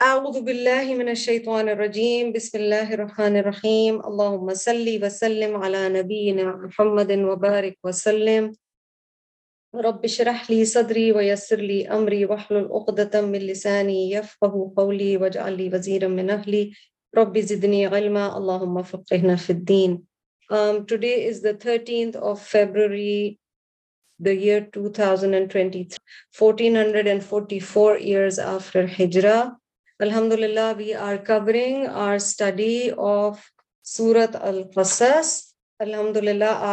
أعوذ بالله من الشيطان الرجيم. بسم الله الرحمن الرحيم. اللهم صل وسلم على نبينا محمد وبارك وسلم. رب اشرح لي صدري ويسر لي أمري واحلل عقدة من لساني يفقه قولي واجعل لي وزيرا من أهلي. رب زدني علما. اللهم فقهنا في الدين. Um, Today is the 13th of February the year 2023 1444 years after Hijrah. Alhamdulillah, we are covering our study of Surat Al-Qasas. Alhamdulillah,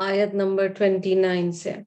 Ayat number 29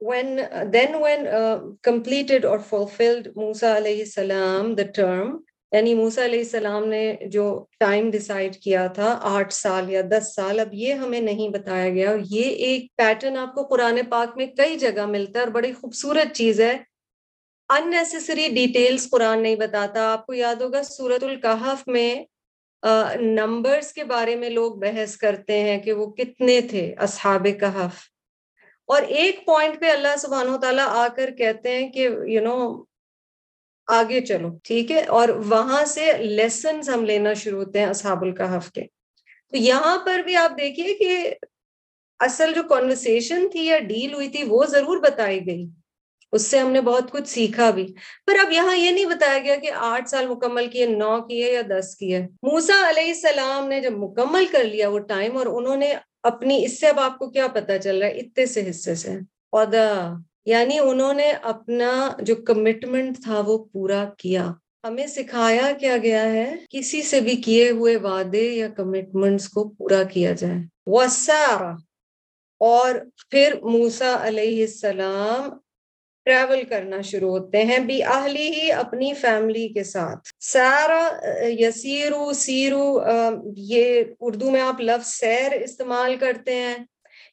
when then when uh, completed or fulfilled Musa alayhi salam the term یعنی موسا علیہ السلام نے جو time decide کیا تھا، آٹھ سال یا دس سال، اب یہ ہمیں نہیں بتایا گیا۔ یہ ایک پیٹرن آپ کو قرآن پاک میں کئی جگہ ملتا ہے اور بڑی خوبصورت چیز ہے۔ اننیسری ڈیٹیلز قرآن نہیں بتاتا۔ آپ کو یاد ہوگا سورت القحف میں نمبرز کے بارے میں لوگ بحث کرتے ہیں کہ وہ کتنے تھے اصحاب کہف۔ اور ایک پوائنٹ پہ اللہ سبحانہ و تعالیٰ آ کر کہتے ہیں کہ یو نو آگے چلو، ٹھیک ہے؟ اور وہاں سے لیسنز ہم لینا شروع ہوتے ہیں اصحاب القحف کے۔ تو یہاں پر بھی آپ دیکھیے کہ اصل جو کانورسیشن تھی یا ڈیل ہوئی تھی، وہ ضرور بتائی گئی۔ اس سے ہم نے بہت کچھ سیکھا بھی۔ پر اب یہاں یہ نہیں بتایا گیا کہ آٹھ سال مکمل کیے، نو کیے یا دس کیے۔ موسا علیہ السلام نے جب مکمل کر لیا وہ ٹائم اور انہوں نے اپنی، اس سے اب آپ کو کیا پتا چل رہا ہے، اتنے سے حصے سے۔ یعنی انہوں نے اپنا جو کمٹمنٹ تھا وہ پورا کیا۔ ہمیں سکھایا کیا گیا ہے، کسی سے بھی کیے ہوئے وعدے یا کمٹمنٹس کو پورا کیا جائے۔ وسارا اور پھر موسا علیہ السلام ٹریول کرنا شروع ہوتے ہیں بھی اہلی ہی اپنی فیملی کے ساتھ۔ سارا، یسیرو، سیرو یہ اردو میں آپ لفظ سیر استعمال کرتے ہیں۔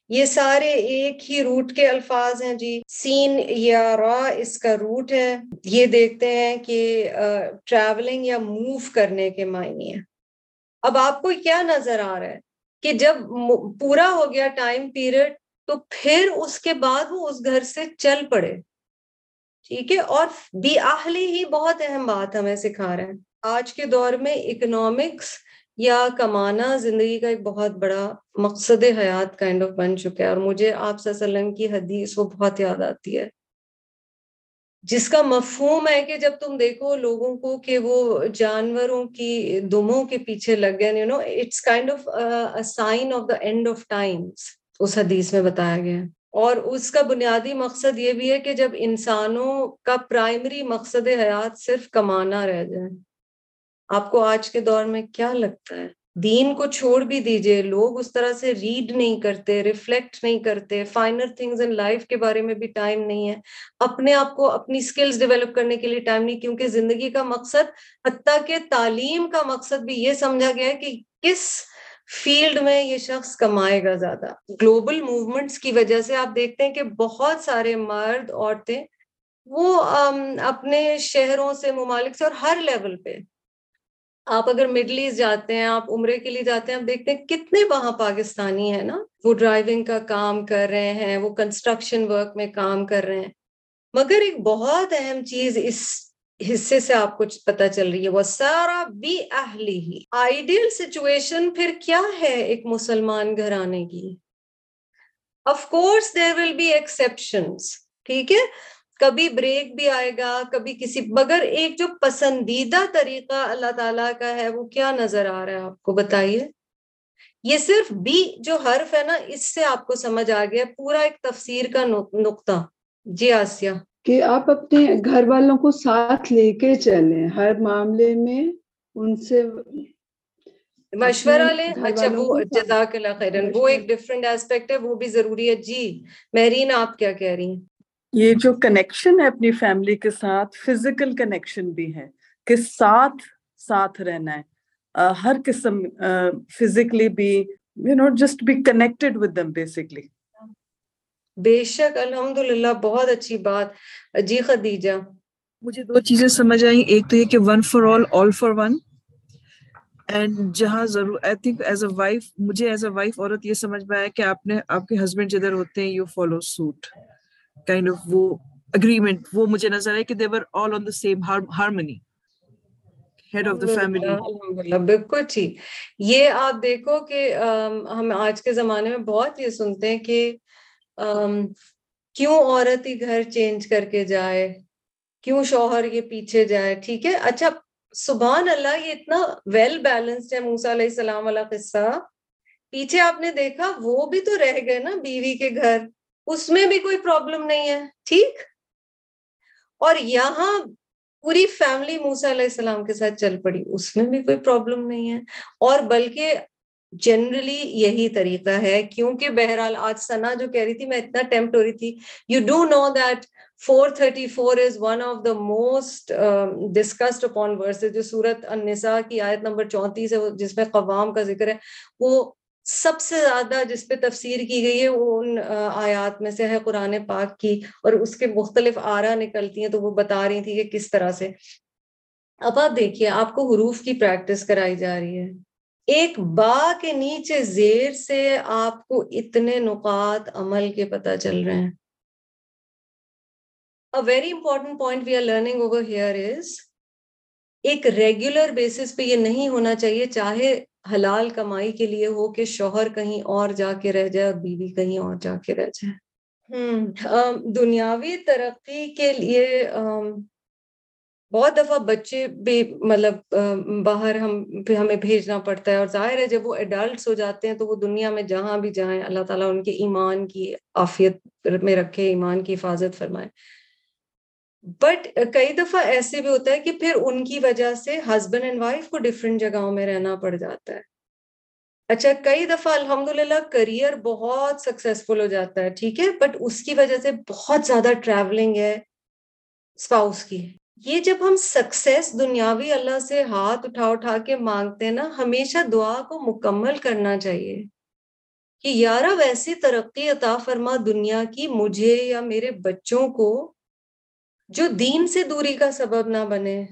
یہ سارے ایک ہی روٹ کے الفاظ ہیں جی۔ سین یا را اس کا روٹ ہے۔ یہ دیکھتے ہیں کہ ٹریولنگ یا موو کرنے کے معنی ہیں۔ اب آپ کو کیا نظر آ رہا ہے کہ جب پورا ہو گیا ٹائم پیریڈ تو پھر اس کے بعد وہ اس گھر سے چل پڑے۔ ٹھیک ہے؟ اور بی آہلی ہی بہت اہم بات ہمیں سکھا رہے ہیں۔ آج کے دور میں اکنامکس یا کمانا زندگی کا ایک بہت بڑا مقصد حیات کائنڈ آف بن چکا ہے اور مجھے آپ صلی اللہ علیہ وسلم کی حدیث وہ بہت یاد آتی ہے۔ جس کا مفہوم ہے کہ جب تم دیکھو لوگوں کو کہ وہ جانوروں کی دموں کے پیچھے لگ گئے you know it's kind of sign of the end of times اس حدیث میں بتایا گیا اور اس کا بنیادی مقصد یہ بھی ہے کہ جب انسانوں کا پرائمری مقصد حیات صرف کمانا رہ جائے۔ آپ کو آج کے دور میں کیا لگتا ہے؟ دین کو چھوڑ بھی دیجیے، لوگ اس طرح سے ریڈ نہیں کرتے ریفلیکٹ نہیں کرتے فائنل تھنگز ان لائف کے بارے میں بھی ٹائم نہیں ہے۔ اپنے آپ کو اپنی سکلز ڈیولپ کرنے کے لیے ٹائم نہیں، کیونکہ زندگی کا مقصد، حتیٰ کہ تعلیم کا مقصد بھی یہ سمجھا گیا ہے کہ کس فیلڈ میں یہ شخص کمائے گا زیادہ۔ گلوبل موومنٹس کی وجہ سے آپ دیکھتے ہیں کہ بہت سارے مرد، عورتیں وہ اپنے شہروں سے ممالک سے اور ہر لیول پہ آپ اگر مڈل ایسٹ جاتے ہیں، آپ عمرے کے لیے جاتے ہیں، آپ دیکھتے ہیں کتنے وہاں پاکستانی ہیں نا، وہ ڈرائیونگ کا کام کر رہے ہیں، وہ کنسٹرکشن ورک میں کام کر رہے ہیں۔ مگر ایک بہت اہم چیز اس حصے سے آپ کو پتا چل رہی ہے، وہ سارا بھی اہلی ہی۔ آئیڈیل سچویشن پھر کیا ہے ایک مسلمان گھرانے کی؟ Of course there will be exception ٹھیک ہے؟ کبھی بریک بھی آئے گا کبھی کسی مگر ایک جو پسندیدہ طریقہ اللہ تعالیٰ کا ہے وہ کیا نظر آ رہا ہے آپ کو؟ بتائیے۔ یہ صرف بی جو حرف ہے نا اس سے آپ کو سمجھ آ گیا پورا ایک تفسیر کا نقطہ۔ جی آسیہ۔ کہ آپ اپنے گھر والوں کو ساتھ لے کے چلیں ہر معاملے میں ان سے مشورہ لیں۔ اچھا وہ جزاک اللہ خیرن۔ وہ ایک ڈفرینٹ ایسپیکٹ ہے وہ بھی ضروری ہے۔ جی مہرین آپ کیا کہہ رہی ہیں؟ یہ جو کنیکشن ہے اپنی فیملی کے ساتھ فزیکل کنیکشن بھی ہے کہ ساتھ ساتھ رہنا ہے۔ ہر قسم فزیکلی بھی you know just be connected with them basically بے شک الحمد للہ بہت اچھی بات۔ جی خدیجہ۔ مجھے دو چیزیں سمجھ آئیں۔ ایک تو یہ کہ one for all all for one and جہاں ضرور I think as a wife مجھے ایز اے وائف عورت یہ سمجھ میں آیا کہ آپ نے آپ کے ہسبینڈ جدھر ہوتے ہیں you follow suit kind of وہ اگریمنٹ وہ مجھے نظر آیا کہ they're all on the same harmony head of the family بالکل ٹھیک۔ یہ آپ دیکھو کہ ہم آج کے زمانے میں بہت یہ سنتے ہیں کہ کیوں عورت ہی گھر چینج کر کے جائے؟ کیوں شوہر یہ پیچھے جائے؟ ٹھیک ہے؟ اچھا سبحان اللہ یہ اتنا ویل بیلنسڈ ہے موسا علیہ السلام والا قصہ۔ پیچھے آپ نے دیکھا وہ بھی تو رہ گئے نا بیوی کے گھر۔ اس میں بھی کوئی پرابلم نہیں ہے، ٹھیک؟ اور یہاں پوری فیملی موسا علیہ السلام کے ساتھ چل پڑی، اس میں بھی کوئی پرابلم نہیں ہے۔ اور بلکہ جنرلی یہی طریقہ ہے، کیونکہ بہرحال آج سنا جو کہہ رہی تھی، میں اتنا ٹیمپٹ ہو رہی تھی۔ You do know that four thirty four is one of the most discussed upon verse جو سورت النساء کی آیت نمبر چونتیس ہے جس میں قوام کا ذکر ہے، وہ سب سے زیادہ جس پہ تفسیر کی گئی ہے، وہ ان آیات میں سے ہے قرآن پاک کی، اور اس کے مختلف آرا نکلتی ہیں تو وہ بتا رہی تھی کہ کس طرح سے۔ اب آپ دیکھیے، آپ کو حروف کی پریکٹس کرائی جا رہی ہے۔ ایک با کے نیچے زیر سے آپ کو اتنے نکات عمل کے پتہ چل رہے ہیں۔ Very important point we are learning over here is ایک ریگولر بیسس پہ یہ نہیں ہونا چاہیے، چاہے حلال کمائی کے لیے ہو کہ شوہر کہیں اور جا کے رہ جائے اور بیوی کہیں اور جا کے رہ جائے۔ ہوں۔ دنیاوی ترقی کے لیے بہت دفعہ بچے بھی مطلب باہر ہم ہمیں بھیجنا پڑتا ہے اور ظاہر ہے جب وہ ایڈلٹس ہو جاتے ہیں تو وہ دنیا میں جہاں بھی جائیں اللہ تعالیٰ ان کے ایمان کی عافیت میں رکھے ایمان کی حفاظت فرمائے۔ بٹ uh, کئی دفعہ ایسے بھی ہوتا ہے کہ پھر ان کی وجہ سے ہسبینڈ اینڈ وائف کو ڈفرینٹ جگہوں میں رہنا پڑ جاتا ہے۔ اچھا کئی دفعہ الحمد للہ کریئر بہت سکسیزفل ہو جاتا ہے، ٹھیک ہے؟ بٹ اس کی وجہ سے بہت زیادہ ٹریولنگ ہے اسپاؤس کی۔ یہ جب ہم سکسیس دنیاوی اللہ سے ہاتھ اٹھا اٹھا کے مانگتے ہیں نا، ہمیشہ دعا کو مکمل کرنا چاہیے۔ کہ یارہ، ویسی ترقی عطا فرما دنیا کی، مجھے یا میرے بچوں کو جو دین سے دوری کا سبب نہ بنے،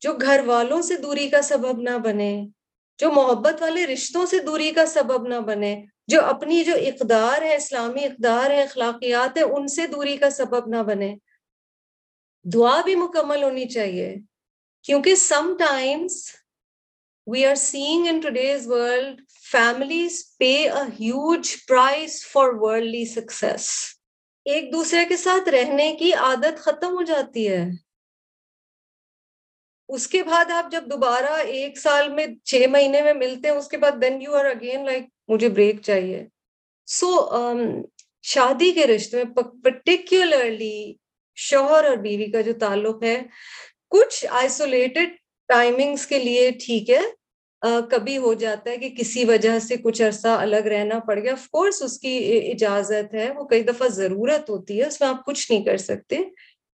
جو گھر والوں سے دوری کا سبب نہ بنے، جو محبت والے رشتوں سے دوری کا سبب نہ بنے، جو اپنی جو اقدار ہے، اسلامی اقدار ہے، اخلاقیات ہے ان سے دوری کا سبب نہ بنے۔ دعا بھی مکمل ہونی چاہیے، کیونکہ sometimes we are seeing in today's world families pay a huge prize for worldly success ایک دوسرے کے ساتھ رہنے کی عادت ختم ہو جاتی ہے۔ اس کے بعد آپ جب دوبارہ ایک سال میں چھ مہینے میں ملتے ہیں اس کے بعد then you are again like مجھے بریک چاہیے۔ سو so, um, شادی کے رشتے میں پرٹیکولرلی شوہر اور بیوی کا جو تعلق ہے کچھ آئسولیٹڈ ٹائمنگس کے لیے ٹھیک ہے۔ کبھی ہو جاتا ہے کہ کسی وجہ سے کچھ عرصہ الگ رہنا پڑ گیا۔ آف کورس اس کی اجازت ہے، وہ کئی دفعہ ضرورت ہوتی ہے، اس میں آپ کچھ نہیں کر سکتے۔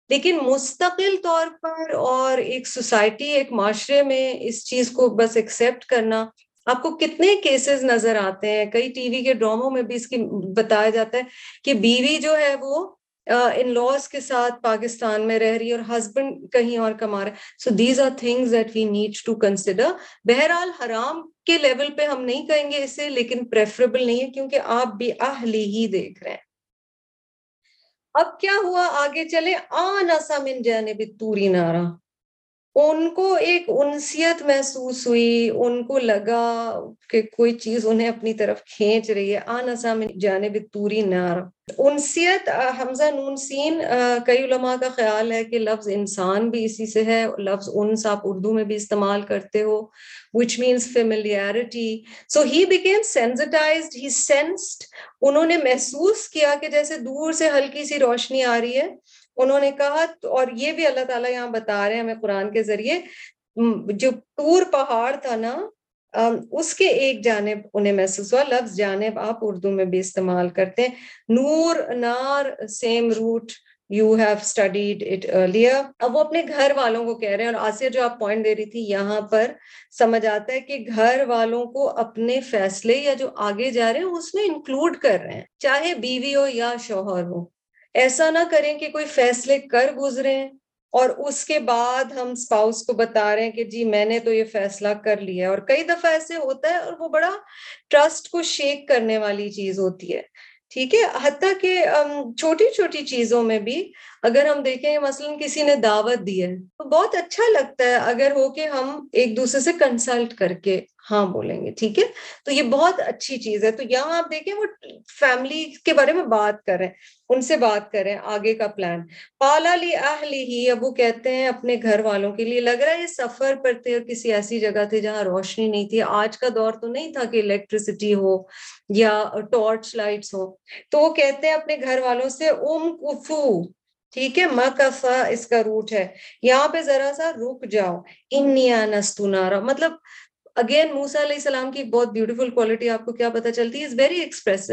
لیکن مستقل طور پر اور ایک سوسائٹی، ایک معاشرے میں اس چیز کو بس ایکسیپٹ کرنا، آپ کو کتنے کیسز نظر آتے ہیں؟ کئی ٹی وی کے ڈراموں میں بھی اس کی بتایا جاتا ہے کہ بیوی جو ہے وہ ان لاس کے ساتھ پاکستان میں رہ رہی ہے اور ہسبینڈ کہیں اور کما رہا so these are things that we need to consider بہرحال حرام کے لیول پہ ہم نہیں کہیں گے اسے، لیکن پریفریبل نہیں ہے کیونکہ آپ بھی اہلی ہی دیکھ رہے ہیں۔ اب کیا ہوا؟ آگے چلے آنا سا من جانب توری نارا ان کو ایک انسیت محسوس ہوئی ان کو لگا کہ کوئی چیز انہیں اپنی طرف کھینچ رہی ہے آنا سا من جانب توری نار انسیت حمزہ نون سین کئی علماء کا خیال ہے کہ لفظ انسان بھی اسی سے ہے لفظ انس آپ اردو میں بھی استعمال کرتے ہو which means familiarity so he became sensitized he sensed انہوں نے محسوس کیا کہ جیسے دور سے ہلکی سی روشنی آ رہی ہے انہوں نے کہا اور یہ بھی اللہ تعالیٰ یہاں بتا رہے ہیں ہمیں قرآن کے ذریعے جو ٹور پہاڑ تھا نا اس کے ایک جانب انہیں محسوس ہوا، لفظ جانب آپ اردو میں بھی استعمال کرتے ہیں، نور، نار same root you have studied it earlier اب وہ اپنے گھر والوں کو کہہ رہے ہیں، اور آسیہ جو آپ پوائنٹ دے رہی تھی، یہاں پر سمجھ آتا ہے کہ گھر والوں کو اپنے فیصلے یا جو آگے جا رہے ہیں، اس میں انکلوڈ کر رہے ہیں، چاہے بیوی ہو یا شوہر ہو۔ ایسا نہ کریں کہ کوئی فیصلے کر گزرے اور اس کے بعد ہم اسپاؤس کو بتا رہے ہیں کہ جی میں نے تو یہ فیصلہ کر لیا ہے۔ اور کئی دفعہ ایسے ہوتا ہے اور وہ بڑا ٹرسٹ کو شیک کرنے والی چیز ہوتی ہے۔ ٹھیک ہے؟ حتیٰ کہ چھوٹی چھوٹی چیزوں میں بھی اگر ہم دیکھیں مثلا کسی نے دعوت دی ہے تو بہت اچھا لگتا ہے اگر ہو کہ ہم ایک دوسرے سے کنسلٹ کر کے ہاں بولیں گے۔ ٹھیک ہے؟ تو یہ بہت اچھی چیز ہے۔ تو یہاں آپ دیکھیں وہ فیملی کے بارے میں بات کریں ان سے بات کریں، آگے کا پلان پالا لی اہلی ہی، اب وہ کہتے ہیں اپنے گھر والوں کے لیے، لگ رہا ہے یہ سفر پر تھے اور کسی ایسی جگہ تھے جہاں روشنی نہیں تھی۔ آج کا دور تو نہیں تھا کہ الیکٹریسٹی ہو یا ٹارچ لائٹس ہو۔ تو وہ کہتے ہیں اپنے گھر والوں سے، ام کفو، ٹھیک ہے، مکفا، اس کا روٹ ہے۔ یہاں پہ ذرا سا رک جاؤ۔ انیا نستنارا مطلب اگین موسا علیہ السلام کی بہت بیوٹیفل کوالٹی آپ کو کیا پتا چلتی ہے؟ ویری ایکسپریسو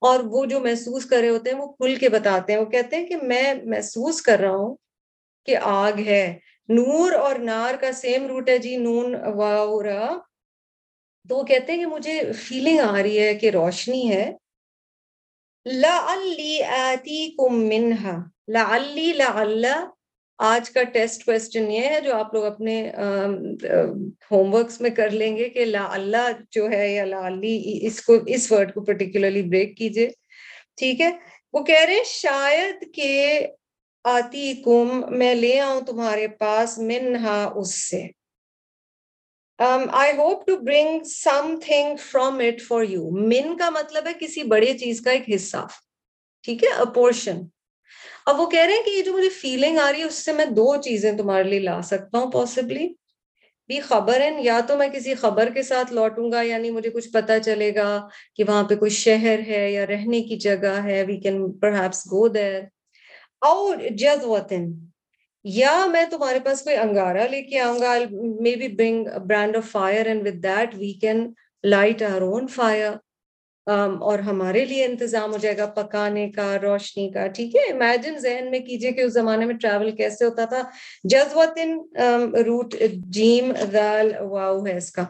اور وہ جو محسوس کر رہے ہوتے ہیں وہ کھل کے بتاتے ہیں۔ وہ کہتے ہیں کہ میں محسوس کر رہا ہوں کہ آگ ہے۔ نور اور نار کا سیم روٹ ہے جی نون واورا تو وہ کہتے ہیں کہ مجھے فیلنگ آ رہی ہے کہ روشنی ہے۔ لا آتی کم منہا۔ لا لا آج کا ٹیسٹ کوشچن یہ ہے جو آپ لوگ اپنے ہوم ورکس میں کر لیں گے کہ لا اللہ جو ہے یا لا اس کو، اس ورڈ کو پرٹیکولرلی بریک کیجیے ٹھیک ہے؟ وہ کہہ رہے ہیں، شاید کہ آتی کم میں لے آؤں تمہارے پاس منہا اس سے۔ I hope to bring something from it for you من کا مطلب ہے کسی بڑے چیز کا ایک حصہ۔ ٹھیک ہے؟ اپورشن اب وہ کہہ رہے ہیں کہ یہ جو مجھے فیلنگ آ رہی ہے، اس سے میں دو چیزیں تمہارے لیے لا سکتا ہوں پاسبلی بھی خبر ہے، یا تو میں کسی خبر کے ساتھ لوٹوں گا یعنی مجھے کچھ پتا چلے گا کہ وہاں پہ کوئی شہر ہے یا رہنے کی جگہ ہے وی کین پرہیپس گو دیر اور جز وطن یا میں تمہارے پاس کوئی انگارا لے کے آؤں گا maybe bring brand of fire and with that we can light our own fire اور ہمارے لیے انتظام ہو جائے گا پکانے کا، روشنی کا، ٹھیک ہے؟ امیجن ذہن میں کیجیے کہ اس زمانے میں ٹریول کیسے ہوتا تھا۔ جذوتن روٹ جیم ذال واو ہے اس کا۔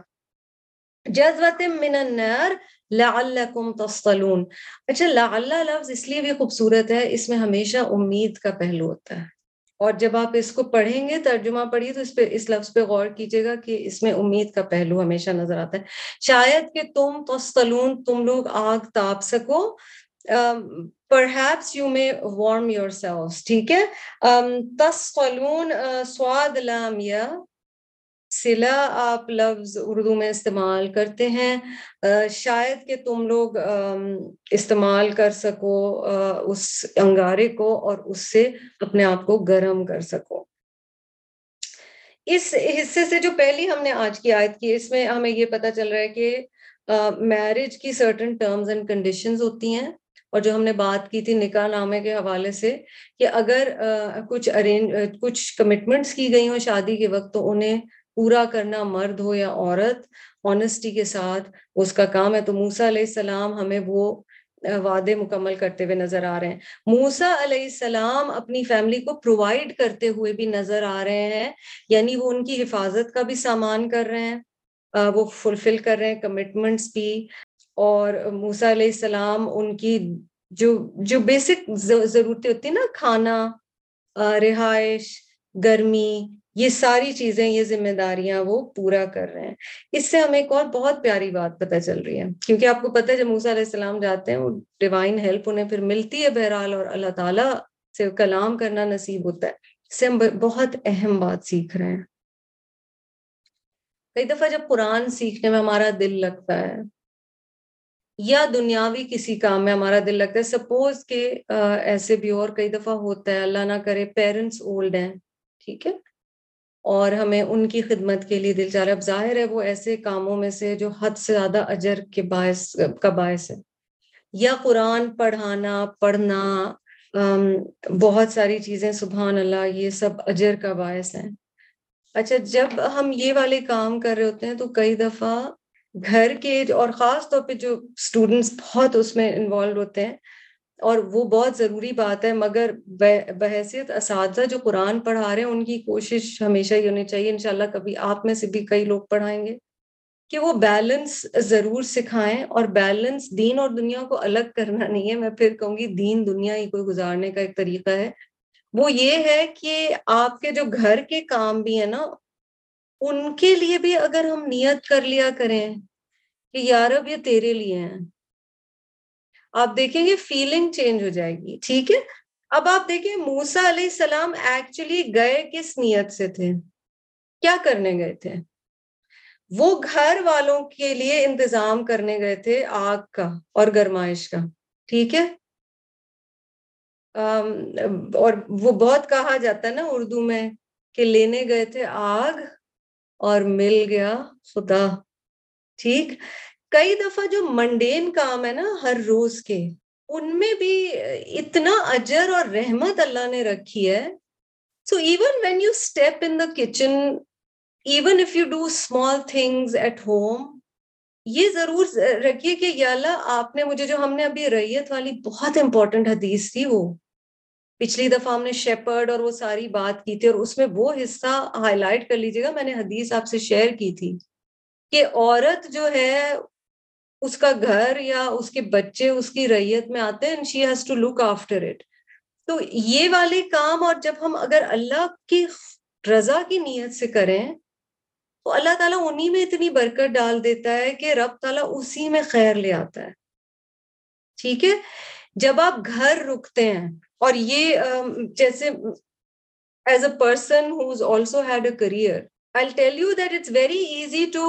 جذوت من النار لعلکم تصطلون۔ اچھا لعل لفظ اس لیے بھی خوبصورت ہے، اس میں ہمیشہ امید کا پہلو ہوتا ہے۔ اور جب آپ اس کو پڑھیں گے، ترجمہ پڑھیے، تو اس پہ، اس لفظ پہ غور کیجیے گا کہ اس میں امید کا پہلو ہمیشہ نظر آتا ہے۔ شاید کہ تم تستلون، تم لوگ آگ تاپ سکو۔ Perhaps you may warm yourselves ٹھیک ہے؟ تسلون سواد لام یا سلا آپ لفظ اردو میں استعمال کرتے ہیں۔ شاید کہ تم لوگ استعمال کر سکو اس انگارے کو اور اس سے اپنے آپ کو گرم کر سکو۔ اس حصے سے جو پہلی ہم نے آج کی آیت کی، اس میں ہمیں یہ پتا چل رہا ہے کہ میرج کی سرٹن ٹرمز اینڈ کنڈیشنز ہوتی ہیں۔ اور جو ہم نے بات کی تھی نکاح نامے کے حوالے سے کہ اگر کچھ ارینج کچھ کمٹمنٹس کی گئی ہوں شادی کے وقت تو انہیں پورا کرنا مرد ہو یا عورت آنےسٹی کے ساتھ اس کا کام ہے۔ تو موسا علیہ السلام ہمیں وہ وعدے مکمل کرتے ہوئے نظر آ رہے ہیں۔ موسا علیہ السلام اپنی فیملی کو پرووائڈ کرتے ہوئے بھی نظر آ رہے ہیں۔ یعنی وہ ان کی حفاظت کا بھی سامان کر رہے ہیں۔ وہ فلفل کر رہے ہیں کمٹمنٹس بھی۔ اور موسا علیہ السلام ان کی جو جو بیسک ضرورتیں ہوتی ہیں نا، کھانا رہائش، گرمی یہ ساری چیزیں، یہ ذمہ داریاں وہ پورا کر رہے ہیں۔ اس سے ہمیں ایک اور بہت پیاری بات پتہ چل رہی ہے۔ کیونکہ آپ کو پتہ ہے جب موسیٰ علیہ السلام جاتے ہیں، وہ ڈیوائن ہیلپ انہیں پھر ملتی ہے بہرحال اور اللہ تعالیٰ سے کلام کرنا نصیب ہوتا ہے۔ اس سے ہم بہت اہم بات سیکھ رہے ہیں۔ کئی دفعہ جب قرآن سیکھنے میں ہمارا دل لگتا ہے یا دنیاوی کسی کام میں ہمارا دل لگتا ہے سپوز کہ ایسے بھی اور کئی دفعہ ہوتا ہے، اللہ نہ کرے پیرنٹس اولڈ ہیں، ٹھیک ہے؟ اور ہمیں ان کی خدمت کے لیے دل چاہ رہا ہے۔ اب ظاہر ہے وہ ایسے کاموں میں سے جو حد سے زیادہ اجر کے باعث، کا باعث ہے۔ یا قرآن پڑھانا، پڑھنا بہت ساری چیزیں، سبحان اللہ، یہ سب اجر کا باعث ہیں۔ اچھا جب ہم یہ والے کام کر رہے ہوتے ہیں تو کئی دفعہ گھر کے اور خاص طور پہ جو اسٹوڈنٹس بہت اس میں انوالو ہوتے ہیں اور وہ بہت ضروری بات ہے، مگر بحیثیت اساتذہ جو قرآن پڑھا رہے ہیں، ان کی کوشش ہمیشہ یہ ہونی چاہیے۔ انشاءاللہ کبھی آپ میں سے بھی کئی لوگ پڑھائیں گے کہ وہ بیلنس ضرور سکھائیں اور بیلنس دین اور دنیا کو الگ کرنا نہیں ہے۔ میں پھر کہوں گی، دین دنیا ہی کوئی گزارنے کا ایک طریقہ ہے۔ وہ یہ ہے کہ آپ کے جو گھر کے کام بھی ہیں نا، ان کے لیے بھی اگر ہم نیت کر لیا کریں کہ یار اب یہ تیرے لیے ہیں آپ دیکھیں گے فیلنگ چینج ہو جائے گی، ٹھیک ہے؟ اب آپ دیکھیں موسا علیہ السلام ایکچولی گئے کس نیت سے تھے؟ کیا کرنے گئے تھے؟ وہ گھر والوں کے لیے انتظام کرنے گئے تھے آگ کا اور گرمائش کا، ٹھیک ہے؟ اور وہ بہت کہا جاتا ہے نا اردو میں کہ لینے گئے تھے آگ اور مل گیا خدا، ٹھیک؟ کئی دفعہ جو منڈین کام ہے نا ہر روز کے، ان میں بھی اتنا اجر اور رحمت اللہ نے رکھی ہے۔ So even when you step in the kitchen even if you do small things at home یہ ضرور رکھیے کہ یا اللہ آپ نے مجھے جو ہم نے ابھی ریت والی بہت امپورٹنٹ حدیث تھی وہ۔ پچھلی دفعہ ہم نے شیپرڈ اور وہ ساری بات کی تھی اور اس میں وہ حصہ ہائی لائٹ کر لیجیے گا، میں نے حدیث آپ سے شیئر کی تھی کہ عورت جو ہے اس کا گھر یا اس کے بچے اس کی ریت میں آتے ہیں she has to look after it تو یہ والے کام اور جب ہم اگر اللہ کی رضا کی نیت سے کریں، تو اللہ تعالیٰ انہی میں اتنی برکت ڈال دیتا ہے کہ رب تعالیٰ اسی میں خیر لے آتا ہے۔ ٹھیک ہے؟ جب آپ گھر رکتے ہیں اور یہ جیسے as a person who's also had a career I tell you that it's very easy to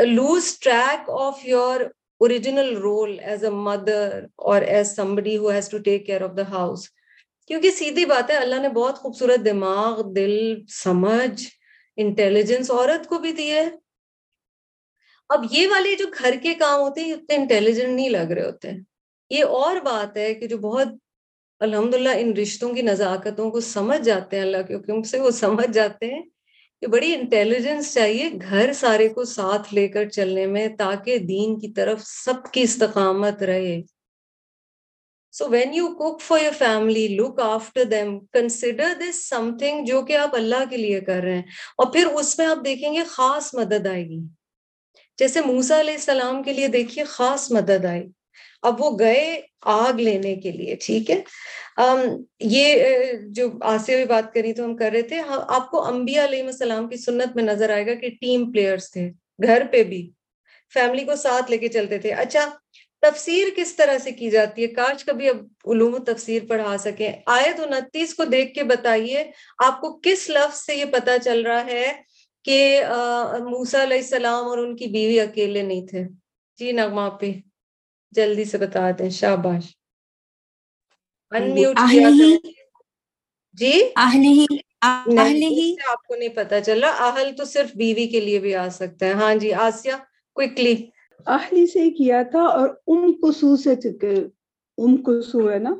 lose track of your original role as a mother or as somebody who has to take care of the house. کیونکہ سیدھی بات ہے، اللہ نے بہت خوبصورت دماغ، دل، سمجھ انٹیلیجنس عورت کو بھی دی ہے۔ اب یہ والے جو گھر کے کام ہوتے ہیں اتنے انٹیلیجنٹ نہیں لگ رہے ہوتے۔ یہ اور بات ہے کہ جو بہت الحمد للہ ان رشتوں کی نزاکتوں کو سمجھ جاتے ہیں، اللہ کے حکم سے وہ سمجھ جاتے ہیں۔ کہ بڑی انٹیلیجنس چاہیے گھر سارے کو ساتھ لے کر چلنے میں تاکہ دین کی طرف سب کی استقامت رہے۔ So when you cook for your family look after them consider this something جو کہ آپ اللہ کے لیے کر رہے ہیں۔ اور پھر اس میں آپ دیکھیں گے خاص مدد آئے گی۔ جیسے موسا علیہ السلام کے لیے دیکھیے خاص مدد آئی اب وہ گئے آگ لینے کے لیے، ٹھیک ہے؟ یہ جو آسے ہوئی بات کری تو ہم کر رہے تھے ہاں، آپ کو انبیاء علیہ السلام کی سنت میں نظر آئے گا کہ ٹیم پلیئرز تھے، گھر پہ بھی، فیملی کو ساتھ لے کے چلتے تھے۔ اچھا تفسیر کس طرح سے کی جاتی ہے؟ کاش کبھی اب علوم و تفسیر پڑھا سکیں۔ آیت انتیس کو دیکھ کے بتائیے، آپ کو کس لفظ سے یہ پتا چل رہا ہے کہ موسا علیہ السلام اور ان کی بیوی اکیلے نہیں تھے؟ جی نغمہ پہ۔ جلدی سے بتا دیں شاباش۔ انمیوٹ جی؟ آپ کو نہیں پتا چل رہا اہل تو صرف بیوی کے لیے بھی آ سکتا ہے ہاں جی آسیا کوئکلی اہلی سے کیا تھا اور ام کسو سے ام کسو ہے نا؟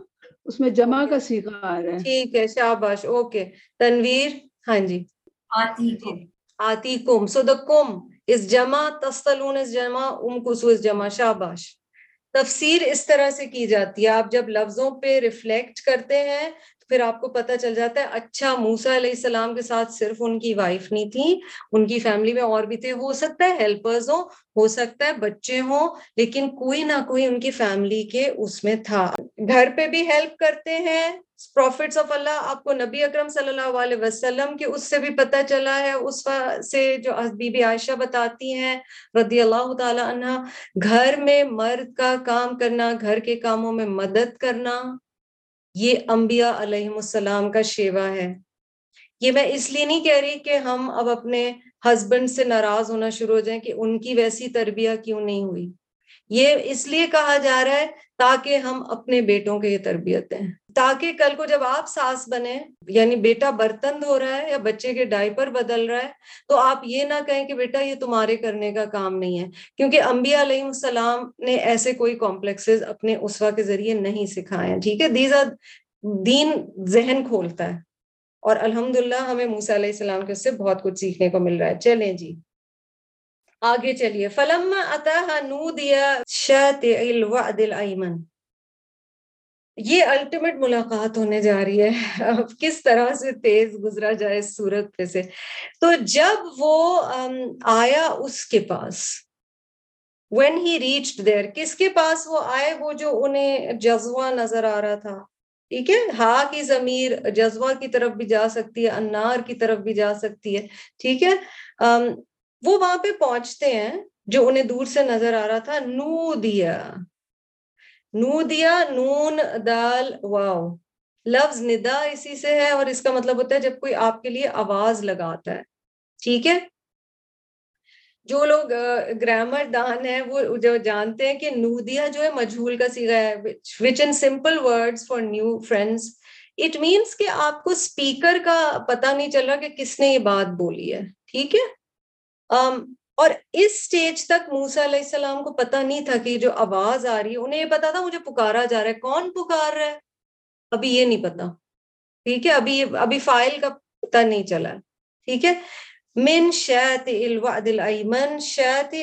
اس میں جمع کا سیکھا آ رہا ہے۔ ٹھیک ہے شاباش اوکے۔ تنویر ہاں جی۔ آتی کم آتی کم سو دا کم۔ اس جمع تستلون اس جمع ام کسو اس جمع شاباش۔ تفسیر اس طرح سے کی جاتی ہے۔ آپ جب لفظوں پہ ریفلیکٹ کرتے ہیں پھر آپ کو پتہ چل جاتا ہے اچھا موسا علیہ السلام کے ساتھ صرف ان کی وائف نہیں تھی ان کی فیملی میں اور بھی تھے۔ ہو سکتا ہے ہیلپرز ہوں، ہو سکتا ہے بچے ہوں، لیکن کوئی نہ کوئی ان کی فیملی کے اس میں تھا۔ گھر پہ بھی ہیلپ کرتے ہیں۔ پروفٹس آف اللہ آپ کو نبی اکرم صلی اللہ علیہ وسلم کے اس سے بھی پتہ چلا ہے، اس سے جو بی بی عائشہ بتاتی ہیں رضی اللہ تعالی عنہ، گھر میں مرد کا کام کرنا، گھر کے کاموں میں مدد کرنا۔ یہ انبیاء علیہ السلام کا شیوا ہے۔ یہ میں اس لیے نہیں کہہ رہی کہ ہم اب اپنے ہسبینڈ سے ناراض ہونا شروع ہو جائیں کہ ان کی ویسی تربیت کیوں نہیں ہوئی۔ یہ اس لیے کہا جا رہا ہے تاکہ ہم اپنے بیٹوں کے یہ تربیت دیں۔ تاکہ کل کو جب آپ ساس بنے یعنی بیٹا برتن دھو رہا ہے یا بچے کے ڈائپر بدل رہا ہے، تو آپ یہ نہ کہیں کہ بیٹا یہ تمہارے کرنے کا کام نہیں ہے، کیونکہ انبیاء علیہ السلام نے ایسے کوئی کمپلیکسز اپنے اسوا کے ذریعے نہیں سکھائے ہیں۔ ٹھیک ہے دیز دین ذہن کھولتا ہے۔ اور الحمد للہ ہمیں موسیٰ علیہ السلام کے اس سے بہت کچھ سیکھنے کو مل رہا ہے۔ چلیں جی۔ آگے چلیے۔ فلم نو دیا یہ الٹیمیٹ ملاقات ہونے جا رہی ہے۔ اب کس طرح سے تیز گزرا جائے سورت پہ سے۔ تو جب وہ آیا اس کے پاس وین ہی ریچ دیر کس کے پاس وہ آئے؟ وہ جو انہیں جذبہ نظر آ رہا تھا۔ ٹھیک ہے؟ ہا کی ضمیر جذبہ کی طرف بھی جا سکتی ہے، انار کی طرف بھی جا سکتی ہے۔ ٹھیک ہے؟ وہ وہاں پہ پہنچتے ہیں جو انہیں دور سے نظر آ رہا تھا نو دیا نو دیا نون، دال، واؤ۔ لفظ ندا اسی سے ہے اور اس کا مطلب ہوتا ہے جب کوئی آپ کے لیے آواز لگاتا ہے۔ ٹھیک ہے؟ جو لوگ گرامر دان ہیں، وہ جو جانتے ہیں کہ نودیا جو ہے مجھول کا سیگا ہے which in simple words for new friends it means کہ آپ کو اسپیکر کا پتا نہیں چل رہا کہ کس نے یہ بات بولی ہے۔ ٹھیک ہے؟ اور اس سٹیج تک موسا علیہ السلام کو پتا نہیں تھا کہ جو آواز آ رہی ہے، انہیں یہ پتا تھا مجھے پکارا جا رہا ہے، کون پکار رہا ہے؟ ابھی یہ نہیں پتا ٹھیک ہے، ابھی ابھی فائل کا پتا نہیں چلا۔ ٹھیک ہے۔ من شاط الوعد الایمن شاط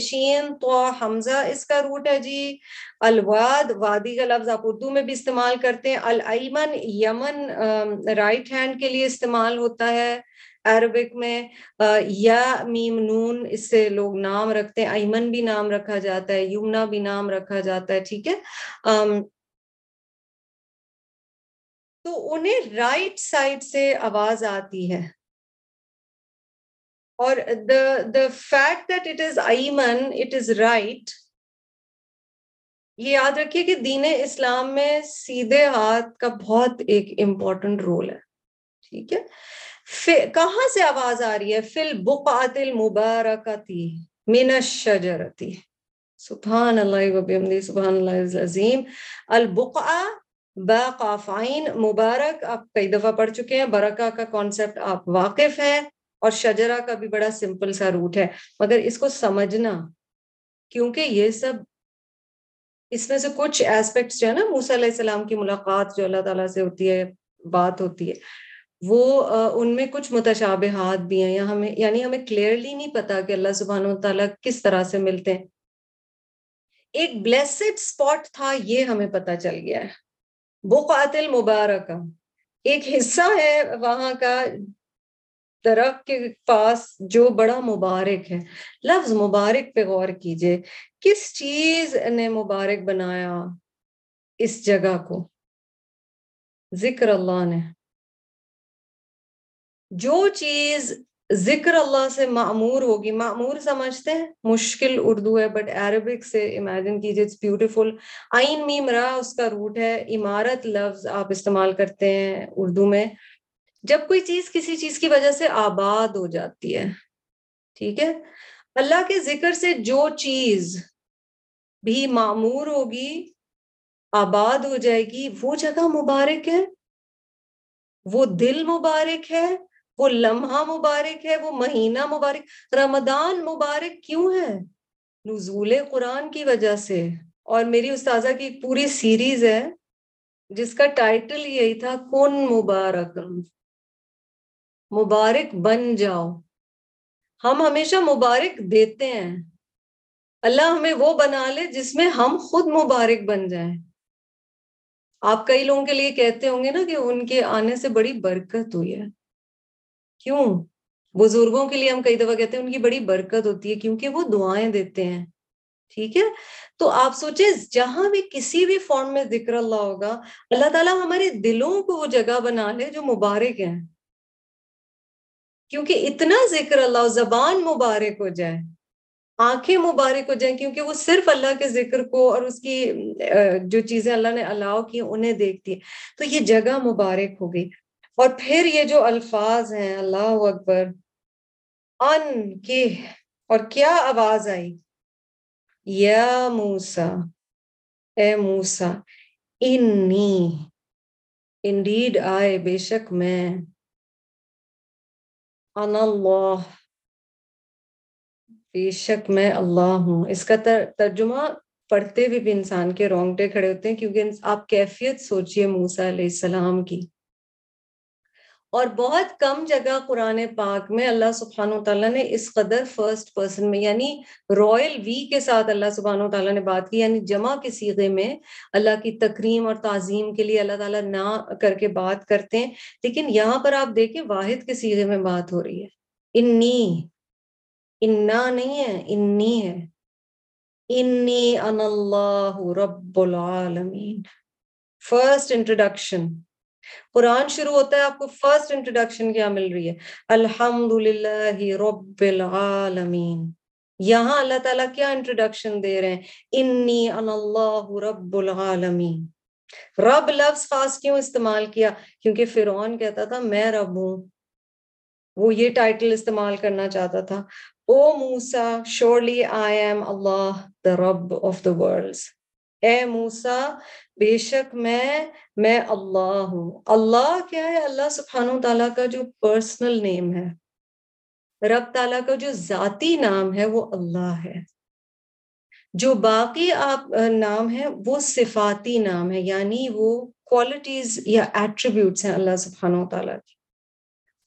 شین تو حمزہ، اس کا روٹ ہے جی۔ الواد وادی کا لفظ آپ اردو میں بھی استعمال کرتے ہیں۔ الایمن، یمن رائٹ ہینڈ کے لیے استعمال ہوتا ہے۔ عربک میں یا میم نون، اس سے لوگ نام رکھتے ہیں۔ ایمن بھی نام رکھا جاتا ہے، یمنا بھی نام رکھا جاتا ہے، ٹھیک ہے؟ تو انہیں رائٹ سائڈ سے آواز آتی ہے۔ اور the the fact that it is Aiman it is right یہ یاد رکھیے کہ دین اسلام میں سیدھے ہاتھ کا بہت ایک امپورٹنٹ رول ہے، ٹھیک ہے؟ کہاں سے آواز آ رہی ہے؟ فل بقعت المبارکتی من الشجرتی۔ سبحان اللہ وبحمدی سبحان اللہ العظیم۔ البقع با قافعین مبارک، آپ کئی دفعہ پڑھ چکے ہیں۔ برکہ کا کانسیپٹ آپ واقف ہے اور شجرا کا بھی بڑا سمپل سا روٹ ہے۔ مگر اس کو سمجھنا، کیونکہ یہ سب اس میں سے کچھ ایسپیکٹس جو ہے نا، موسیٰ علیہ السلام کی ملاقات جو اللہ تعالیٰ سے ہوتی ہے، بات ہوتی ہے۔ وہ ان میں کچھ متشابہات بھی ہیں یا ہمیں یعنی ہمیں کلیئرلی نہیں پتا کہ اللہ سبحانہ و تعالیٰ کس طرح سے ملتے ہیں۔ ایک بلیسڈ اسپاٹ تھا، یہ ہمیں پتا چل گیا ہے۔ بقعت المبارکہ، ایک حصہ ہے وہاں کا درخت کے پاس جو بڑا مبارک ہے۔ لفظ مبارک پہ غور کیجیے، کس چیز نے مبارک بنایا اس جگہ کو؟ ذکر اللہ نے۔ جو چیز ذکر اللہ سے معمور ہوگی، معمور سمجھتے ہیں؟ مشکل اردو ہے بٹ عربک سے امیجن کیجیے اٹس بیوٹیفل آئین میم را، اس کا روٹ ہے۔ عمارت لفظ آپ استعمال کرتے ہیں اردو میں۔ جب کوئی چیز کسی چیز کی وجہ سے آباد ہو جاتی ہے، ٹھیک ہے؟ اللہ کے ذکر سے جو چیز بھی معمور ہوگی، آباد ہو جائے گی، وہ جگہ مبارک ہے؟ وہ دل مبارک ہے؟ وہ لمحہ مبارک ہے، وہ مہینہ مبارک، رمضان مبارک کیوں ہے؟ نزول قرآن کی وجہ سے۔ اور میری استاذہ کی ایک پوری سیریز ہے، جس کا ٹائٹل یہی تھا، کن مبارک؟ مبارک بن جاؤ۔ ہم ہمیشہ مبارک دیتے ہیں۔ اللہ ہمیں وہ بنا لے جس میں ہم خود مبارک بن جائیں۔ آپ کئی لوگوں کے لیے کہتے ہوں گے نا کہ ان کے آنے سے بڑی برکت ہوئی ہے۔ کیوں؟ بزرگوں کے لیے ہم کئی دفعہ کہتے ہیں ان کی بڑی برکت ہوتی ہے کیونکہ وہ دعائیں دیتے ہیں، ٹھیک ہے؟ تو آپ سوچیں جہاں بھی کسی بھی فارم میں ذکر اللہ ہوگا، اللہ تعالیٰ ہمارے دلوں کو وہ جگہ بنا لے جو مبارک ہیں۔ کیونکہ اتنا ذکر اللہ، زبان مبارک ہو جائے، آنکھیں مبارک ہو جائیں، کیونکہ وہ صرف اللہ کے ذکر کو اور اس کی جو چیزیں اللہ نے الاؤ کی، انہیں دیکھتی ہے تو یہ جگہ مبارک ہو گئی۔ اور پھر یہ جو الفاظ ہیں، اللہ اکبر، ان کے اور کیا آواز آئی؟ یا موسا اے موسا انی، انڈیڈ آئے بے شک میں ان اللہ، بے شک میں اللہ ہوں۔ اس کا ترجمہ پڑھتے ہوئے بھی انسان کے رونگٹے کھڑے ہوتے ہیں، کیونکہ آپ کیفیت سوچئے موسا علیہ السلام کی۔ اور بہت کم جگہ قرآن پاک میں اللہ سبحانہ و تعالیٰ نے اس قدر فرسٹ پرسن میں یعنی رائل وی کے ساتھ اللہ سبحانہ و تعالیٰ نے بات کی یعنی جمع کے سیغے میں اللہ کی تکریم اور تعظیم کے لیے اللہ تعالیٰ نہ کر کے بات کرتے ہیں۔ لیکن یہاں پر آپ دیکھیں واحد کے سیغے میں بات ہو رہی ہے۔ انی، انا نہیں ہے، انی ہے۔ انی ان اللہ رب العالمین۔ فرسٹ انٹروڈکشن قرآن شروع ہوتا ہے، آپ کو فرسٹ انٹروڈکشن کیا مل رہی ہے؟ الحمد للہ رب العالمین۔ یہاں اللہ تعالیٰ کیا انٹروڈکشن دے رہے ہیں؟ انی ان اللہ رب العالمین۔ رب لفظ خاص کیوں استعمال کیا؟ کیونکہ فرعون کہتا تھا، میں رب ہوں۔ وہ یہ ٹائٹل استعمال کرنا چاہتا تھا۔ او موسا شورلی آئی ایم اللہ دا رب آف دا ورلڈ اے موسا بے شک میں میں اللہ ہوں۔ اللہ کیا ہے؟ اللہ سبحانہ تعالیٰ کا جو پرسنل نیم ہے۔ رب تعالیٰ کا جو ذاتی نام ہے، وہ اللہ ہے۔ جو باقی آپ نام ہے وہ صفاتی نام ہے یعنی وہ کوالٹیز یا ایٹریبیوٹس ہیں اللہ سبحانہ تعالیٰ کی۔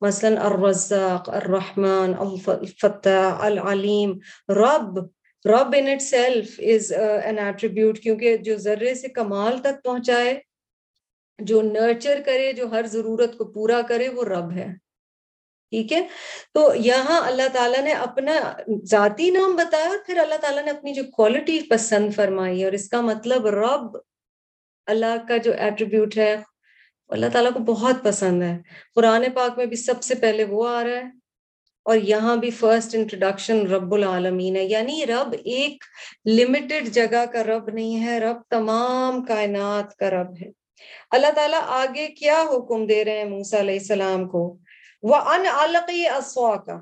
مثلاً الرزاق، الرحمن الفتح العلیم۔ رب رب in itself is an attribute کیونکہ جو ذرے سے کمال تک پہنچائے، جو نرچر کرے، جو ہر ضرورت کو پورا کرے، وہ رب ہے۔ ٹھیک ہے؟ تو یہاں اللہ تعالیٰ نے اپنا ذاتی نام بتایا پھر اللہ تعالیٰ نے اپنی جو کوالٹی پسند فرمائی اور اس کا مطلب رب اللہ کا جو ایٹریبیوٹ ہے، اللہ تعالیٰ کو بہت پسند ہے۔ قرآن پاک میں بھی سب سے پہلے وہ آ رہا ہے۔ اور یہاں بھی فرسٹ انٹروڈکشن رب العالمین ہے۔ یعنی رب ایک لمیٹڈ جگہ کا رب نہیں ہے، رب تمام کائنات کا رب ہے۔ اللہ تعالیٰ آگے کیا حکم دے رہے ہیں موسیٰ علیہ السلام کو؟ وہ ان علقی اسوا کا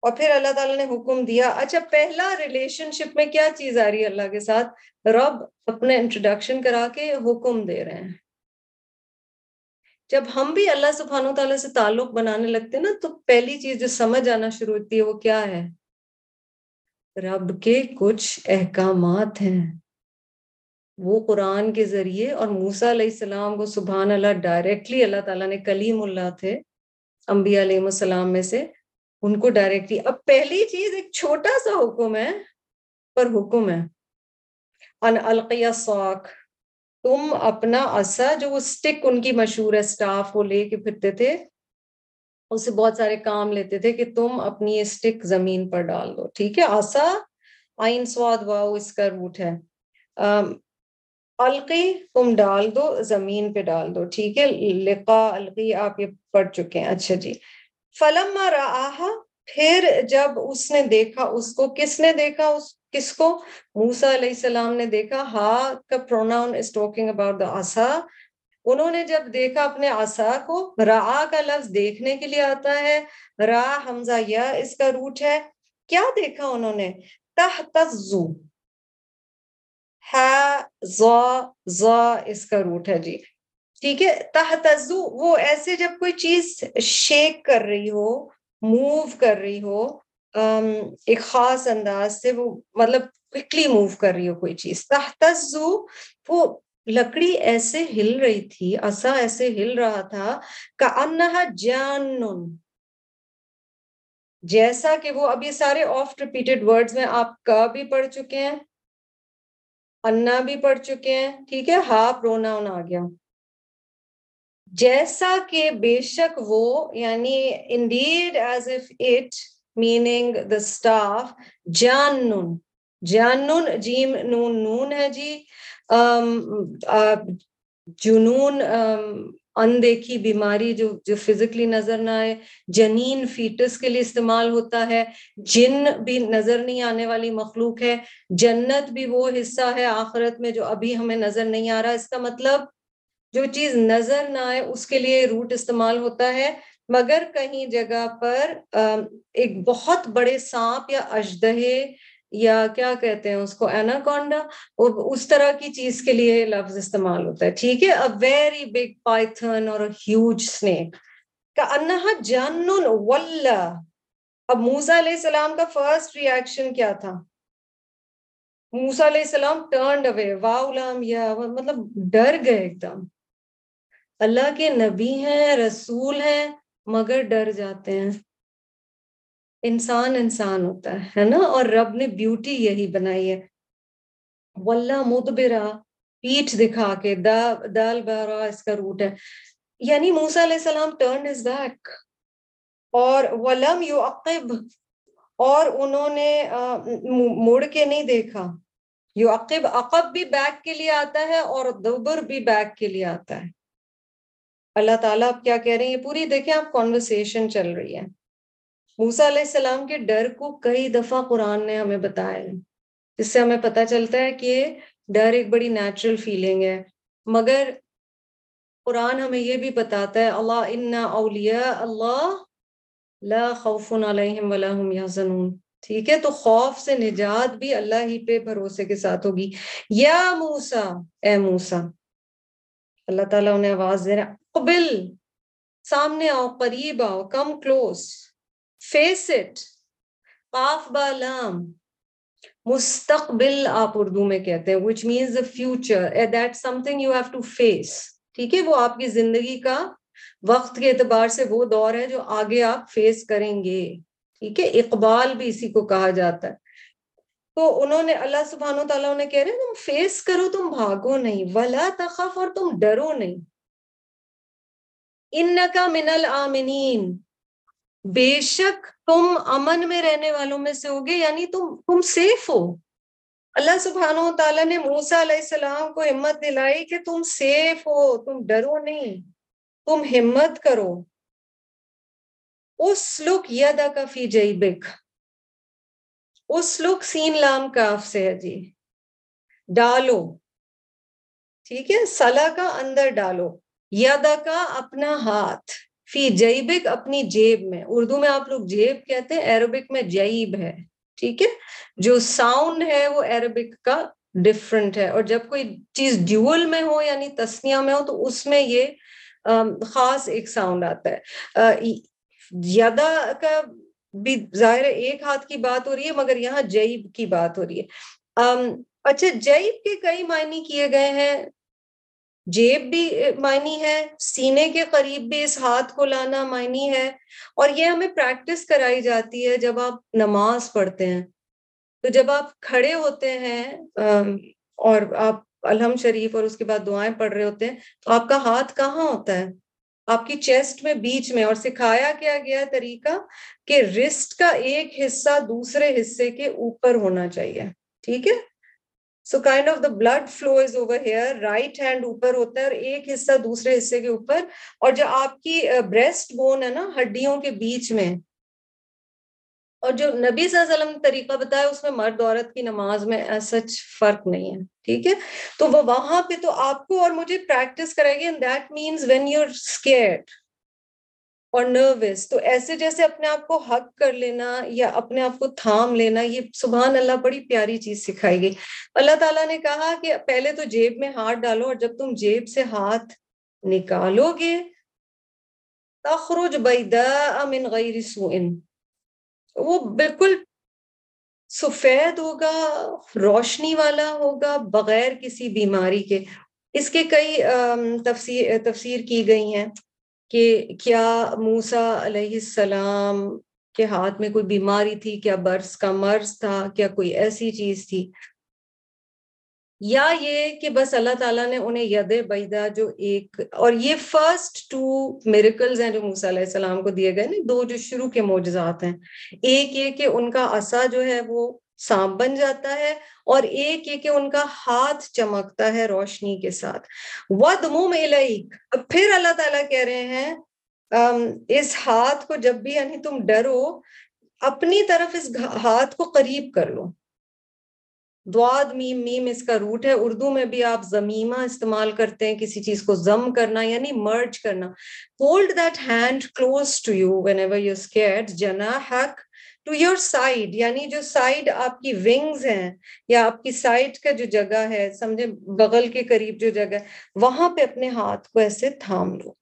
اور پھر اللہ تعالیٰ نے حکم دیا۔ اچھا پہلا ریلیشن شپ میں کیا چیز آ رہی ہے اللہ کے ساتھ؟ رب اپنے انٹروڈکشن کرا کے حکم دے رہے ہیں۔ جب ہم بھی اللہ سبحانہ تعالیٰ سے تعلق بنانے لگتے ہیں نا، تو پہلی چیز جو سمجھ آنا شروع ہوتی ہے وہ کیا ہے؟ رب کے کچھ احکامات ہیں۔ وہ قرآن کے ذریعے اور موسا علیہ السلام کو سبحان اللہ ڈائریکٹلی اللہ تعالیٰ نے کلیم اللہ تھے، انبیاء علیہ السلام میں سے، ان کو ڈائریکٹلی اب پہلی چیز ایک چھوٹا سا حکم ہے، پر حکم ہے۔ ان القیہ سوک تم اپنا اصا جو وہ اسٹک ان کی مشہور ہے اسٹاف وہ لے کے پھرتے تھے اس سے بہت سارے کام لیتے تھے کہ تم اپنی اسٹک زمین پر ڈال دو۔ ٹھیک ہے آسا آئین سواد، واؤ، اس کا روٹ ہے۔ القی تم ڈال دو، زمین پہ ڈال دو۔ ٹھیک ہے، لقا، القی آپ یہ پڑھ چکے ہیں۔ اچھا جی۔ فلم پھر جب اس نے دیکھا، اس کو کس نے دیکھا؟ اس کس کو؟ موسا علیہ السلام نے دیکھا، ہا، کا pronoun is talking about the آسا انہوں نے جب دیکھا اپنے آسا کو، را، کا لفظ دیکھنے کے لیے آتا ہے۔ را، حمزہ، یا اس کا روٹ ہے۔ کیا دیکھا انہوں نے؟ تحتزو اس کا روٹ ہے جی۔ ٹھیک ہے؟ تحتزو وہ ایسے جب کوئی چیز شیک کر رہی ہو موو کر رہی ہو ایک خاص انداز سے وہ مطلب کوکلی موو کر رہی ہو کوئی چیز۔ تحتزو وہ لکڑی ایسے ہل رہی تھی اصا ایسے ہل رہا تھا کا انہا جانن۔ جیسا کہ وہ اب یہ سارے آفٹ ریپیٹڈ ورڈز میں آپ کا بھی پڑھ چکے ہیں، انا بھی پڑھ چکے ہیں، ٹھیک ہے، ہا پروناؤن آ گیا۔ جیسا کہ بے شک وہ یعنی indeed as if it meaning the stuff جانن جانن جیم نون نون ہے جی جنون اندیکھی بیماری جو جو فزیکلی نظر نہ آئے جنین فیٹس کے لیے استعمال ہوتا ہے جن بھی نظر نہیں آنے والی مخلوق ہے جنت بھی وہ حصہ ہے آخرت میں جو ابھی ہمیں نظر نہیں آ رہا اس کا مطلب جو چیز نظر نہ آئے اس کے لیے روٹ استعمال ہوتا ہے مگر کہیں جگہ پر ایک بہت بڑے سانپ یا اجدہے یا کیا کہتے ہیں اس کو ایناکونڈا اس طرح کی چیز کے لیے لفظ استعمال ہوتا ہے، ٹھیک ہے؟ ویری بگ پائتھن اور ہیوج اسنیک کا انہا جانن ولا. اب موسا علیہ السلام کا فرسٹ ریئیکشن کیا تھا؟ موسا علیہ السلام ٹرنڈ اوے واؤلام یا مطلب ڈر گئے ایک دم۔ اللہ کے نبی ہیں، رسول ہیں مگر ڈر جاتے ہیں۔ انسان انسان ہوتا ہے نا؟ اور رب نے بیوٹی یہی بنائی ہے۔ ولہ مدبرا پیٹھ دکھا کے دال بارا اس کا روٹ ہے۔ یعنی موسا علیہ السلام ٹرن از بیک اور ولم یو عقب اور انہوں نے مڑ کے نہیں دیکھا۔ یو عقب عقب بھی بیک کے لیے آتا ہے اور دبر بھی بیک کے لیے آتا ہے۔ اللہ تعالیٰ آپ کیا کہہ رہے ہیں؟ یہ پوری دیکھیں آپ کانورسیشن چل رہی ہے۔ موسا علیہ السلام کے ڈر کو کئی دفعہ قرآن نے ہمیں بتایا ہے۔ جس سے ہمیں پتہ چلتا ہے کہ ڈر ایک بڑی نیچرل فیلنگ ہے۔ مگر قرآن ہمیں یہ بھی بتاتا ہے، اللہ ان اولیاء، اللہ لا خوف علیہم ولا هم يحزنون ٹھیک ہے؟ تو خوف سے نجات بھی اللہ ہی پہ بھروسے کے ساتھ ہوگی۔ یا موسا اے موسا اللہ تعالیٰ انہیں آواز دے رہا قبل، سامنے آؤ، قریب آؤ، کم کلوز۔ فیس اٹ، قاف بالام مستقبل آپ اردو میں کہتے ہیں which means the future that something you have to face ٹھیک ہے، وہ آپ کی زندگی کا وقت کے اعتبار سے وہ دور ہے جو آگے آپ فیس کریں گے۔ ٹھیک ہے، اقبال بھی اسی کو کہا جاتا ہے۔ تو انہوں نے اللہ سبحانہ و تعالیٰ نے کہہ رہے تم فیس کرو، تم بھاگو نہیں، ولا تخف اور تم ڈرو نہیں۔ ان کا من العامنین بے شک تم امن میں رہنے والوں میں سے ہوگے یعنی تم تم سیف ہو۔ اللہ سبحانہ و تعالیٰ نے موسا علیہ السلام کو ہمت دلائی کہ تم سیف ہو، تم ڈرو نہیں۔ تم ہمت کرو۔ اس لک یدا کا فی جئی بک اس سین لام کاف سے ہے جی۔ ڈالو۔ ٹھیک ہے؟ سلا کا اندر ڈالو۔ یدا کا اپنا ہاتھ۔ فی جیبک اپنی جیب میں۔ اردو میں آپ لوگ جیب کہتے ہیں، عربک میں جیب ہے۔ ٹھیک ہے؟ جو ساؤنڈ ہے، وہ عربک کا ڈفرنٹ ہے۔ اور جب کوئی چیز ڈیول میں ہو یعنی تسنیا میں ہو، تو اس میں یہ خاص ایک ساؤنڈ آتا ہے۔ یادا کا بھی ظاہر ایک ہاتھ کی بات ہو رہی ہے، مگر یہاں جیب کی بات ہو رہی ہے۔ اچھا جیب کے کئی معنی کیے گئے ہیں۔ جیب بھی معنی ہے، سینے کے قریب بھی اس ہاتھ کو لانا معنی ہے۔ اور یہ ہمیں پریکٹس کرائی جاتی ہے جب آپ نماز پڑھتے ہیں۔ تو جب آپ کھڑے ہوتے ہیں اور آپ الحم شریف اور اس کے بعد دعائیں پڑھ رہے ہوتے ہیں، تو آپ کا ہاتھ کہاں ہوتا ہے؟ آپ کی چیسٹ میں بیچ میں اور سکھایا کیا گیا طریقہ کہ رسٹ کا ایک حصہ دوسرے حصے کے اوپر ہونا چاہیے، ٹھیک ہے؟ So kind of the blood flow is over here right hand اوپر ہوتا ہے اور ایک حصہ دوسرے حصے کے اوپر، اور جو آپ کی uh, بریسٹ بون ہے نا، ہڈیوں کے بیچ میں اور جو نبی صلی اللہ علیہ وسلم طریقہ بتایا، اس میں مرد عورت کی نماز میں سچ فرق نہیں ہے، ٹھیک ہے؟ تو وہ وہاں پہ تو آپ کو اور مجھے پریکٹس کرائے گی that means when you scared اور نروس تو ایسے جیسے اپنے آپ کو حق کر لینا یا اپنے آپ کو تھام لینا، یہ سبحان اللہ بڑی پیاری چیز سکھائی گئی۔ اللہ تعالیٰ نے کہا کہ پہلے تو جیب میں ہاتھ ڈالو اور جب تم جیب سے ہاتھ نکالو گے، تخرج بیدا من غیر سوئن وہ بالکل سفید ہوگا، روشنی والا ہوگا، بغیر کسی بیماری کے۔ اس کے کئی تفسیر تفسیر کی گئی ہیں کہ کیا موسا علیہ السلام کے ہاتھ میں کوئی بیماری تھی، کیا برس کا مرض تھا، کیا کوئی ایسی چیز تھی۔ یا یہ کہ بس اللہ تعالیٰ نے انہیں ید بیدا جو ایک، اور یہ فرسٹ ٹو میریکلز ہیں جو موسیٰ علیہ السلام کو دیے گئے نا، دو جو شروع کے معجزات ہیں۔ ایک یہ کہ ان کا عصا جو ہے وہ سانپ بن جاتا ہے، اور ایک یہ کہ ان کا ہاتھ چمکتا ہے روشنی کے ساتھ۔ ود منہ اب پھر اللہ تعالیٰ کہہ رہے ہیں اس ہاتھ کو جب بھی یعنی تم ڈرو، اپنی طرف اس ہاتھ کو قریب کر لو۔ دواد میم میم اس کا روٹ ہے، اردو میں بھی آپ زمیمہ استعمال کرتے ہیں، کسی چیز کو زم کرنا یعنی مرج کرنا۔ Hold that hand close to you whenever you scare جنا ہیک ٹو یور سائڈ یعنی جو سائڈ آپ کی ونگز ہیں یا آپ کی سائڈ کا جو جگہ ہے سمجھے بغل کے قریب جو جگہ ہے، وہاں پہ اپنے ہاتھ کو ایسے تھام لو۔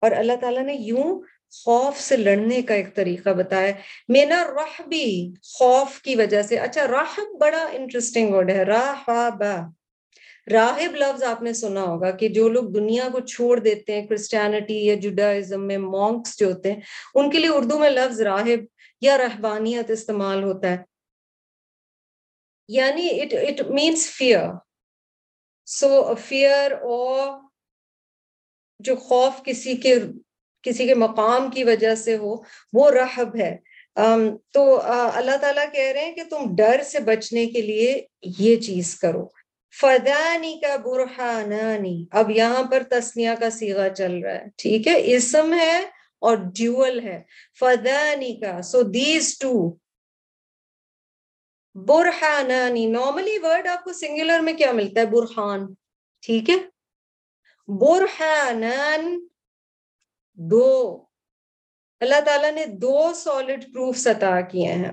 اور اللہ تعالیٰ نے یوں خوف سے لڑنے کا ایک طریقہ بتایا مینا رح بھی خوف کی وجہ سے۔ اچھا راہب بڑا انٹرسٹنگ ورڈ ہے۔ راہ راہب لفظ آپ نے سنا ہوگا کہ جو لوگ دنیا کو چھوڑ دیتے ہیں کرسچینٹی یا جوڈائزم میں مونکس جو ہوتے ہیں، ان کے لیے اردو میں لفظ راہب یا رہبانیت استعمال ہوتا ہے۔ یعنی it it means fear so fear اور جو خوف کسی کے کسی کے مقام کی وجہ سے ہو، وہ رحب ہے۔ تو اللہ تعالیٰ کہہ رہے ہیں کہ تم ڈر سے بچنے کے لیے یہ چیز کرو۔ فدانی کا برہانانی اب یہاں پر تسنیا کا سیگا چل رہا ہے۔ ٹھیک ہے، اسم ہے اور ڈیول ہے۔ فدانی کا سو دیز ٹو برہانانی نارملی ورڈ آپ کو سنگولر میں کیا ملتا ہے؟ برہان۔ ٹھیک ہے۔ برہانان دو۔ اللہ تعالیٰ نے دو سالڈ پروف عطا کیے ہیں۔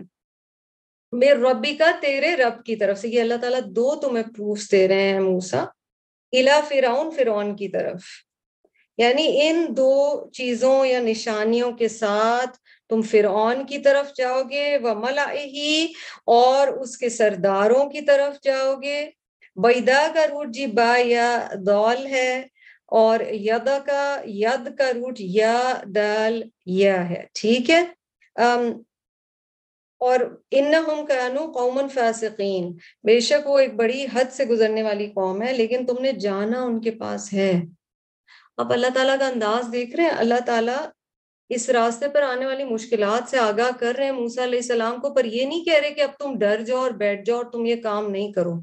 میرے ربی کا تیرے رب کی طرف سے، یہ اللہ تعالیٰ دو تمہیں پروفس دے رہے ہیں موسا الا فرعون فرعون کی طرف۔ یعنی ان دو چیزوں یا نشانیوں کے ساتھ تم فرعون کی طرف جاؤ گے وہ ملا ہی اور اس کے سرداروں کی طرف جاؤ گے۔ بیدا کا روٹ جی با یا دول ہے اور ید کا ید کا روٹ یا دل یا ہے، ٹھیک ہے؟ اور ان کانو قومن فاسقین۔ بے شک وہ ایک بڑی حد سے گزرنے والی قوم ہے، لیکن تم نے جانا ان کے پاس ہے۔ اب اللہ تعالیٰ کا انداز دیکھ رہے ہیں۔ اللہ تعالیٰ اس راستے پر آنے والی مشکلات سے آگاہ کر رہے ہیں۔ موسا علیہ السلام کو، پر یہ نہیں کہہ رہے کہ اب تم ڈر جاؤ اور بیٹھ جاؤ اور تم یہ کام نہیں کرو۔